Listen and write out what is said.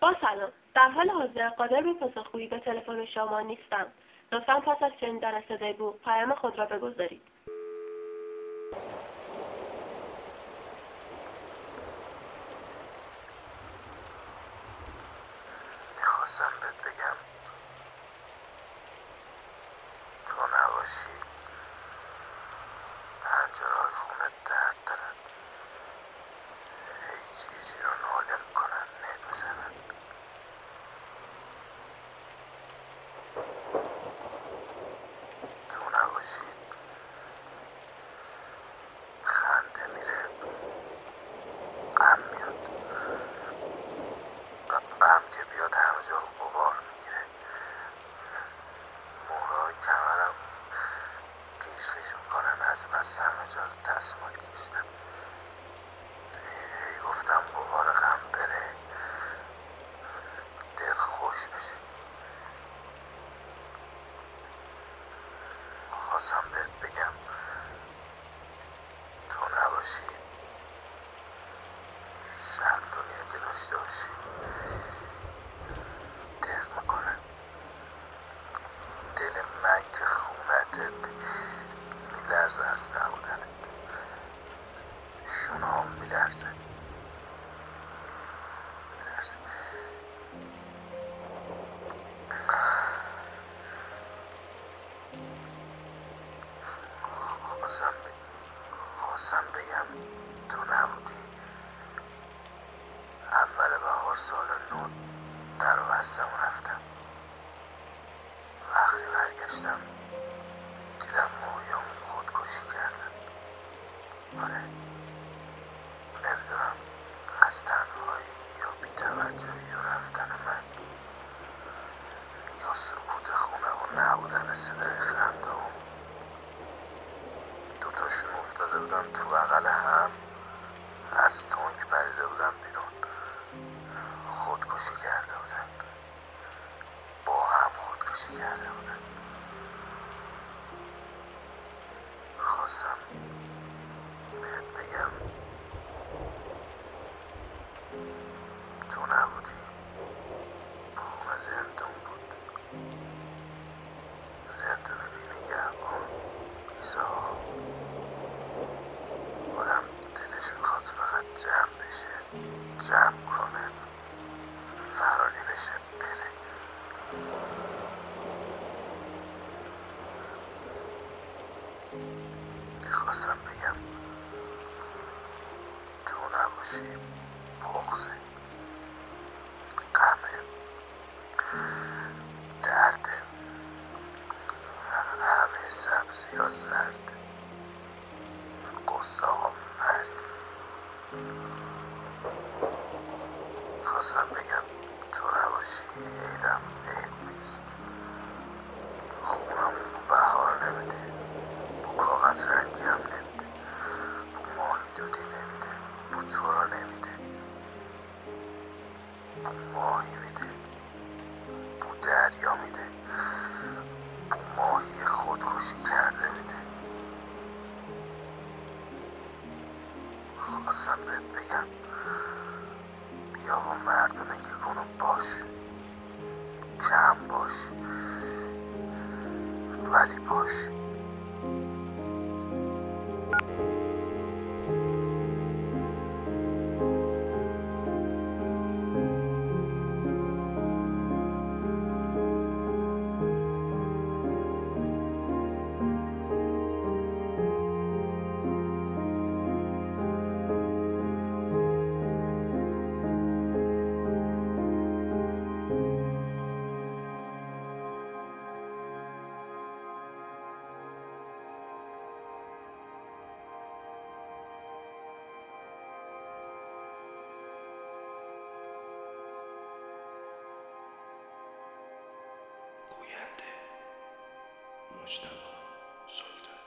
با سلام. در حال حاضر قادر به پاسخگویی به تلفن شما نیستم. لطفا پس از شنیدن صدای بوق پیام خود را بگذارید. می‌خواستم بهت بگم. تو نباشی. پنجره خونه درد دارن. هیچ چیزی رو ناله می‌کنن نت می‌زنن. نباشی خنده میره. غم میاد. غم که بیاد همه جا رو قبار می‌گیره. مهرهای کمرم قیش قیش می‌کنن. از بس همه جا رو دستمال کشیدم گفتم قبار غم بره. دل خوش بشه. خواستم بهت بگم. تو نباشی شب دنیا که داشته باشی. دق می‌کنه. دل من که خونتت میلرزه از نبودنت. میلرزه میلرزه. خواستم ب... خواستم بگم تو نبودی. اول بهار سال نو در و بستم رفتم. وقتی برگشتم دیدم ماهیام خودکشی کردن. آره. نمی‌دونم از تنهایی یا بیتوجهی و رفتن من یا سکوت خونه و نبودن صدای خنده هم دوتاشون بودن تو بغل هم از تانک پریده بودن بیرون. خودکشی کرده بودن. با هم خودکشی کرده بودن. خواستم بهت بگم تو نبودی. خونه زندون بود. زندون بی نگهبان بی جمع کنه. فراری بشه بره. خواستم بگم تو نباشی بغزه غمه. درده همه سبزی ها زرد قصه ها مرد. خواستم بگم تو نباشی عیدم عید نیست. خونم بو بهار نمیده بو کاغذ رنگی هم نمیده بو ماهی دودی نمیده بو تو را نمیده. بو ماهی میده بو دریا میده بو ماهی خودکشی کرده میده. خواستم بهت بگم و مردونه که کنو باش. کم باش. ولی باش. geldi. Muş'tan solda.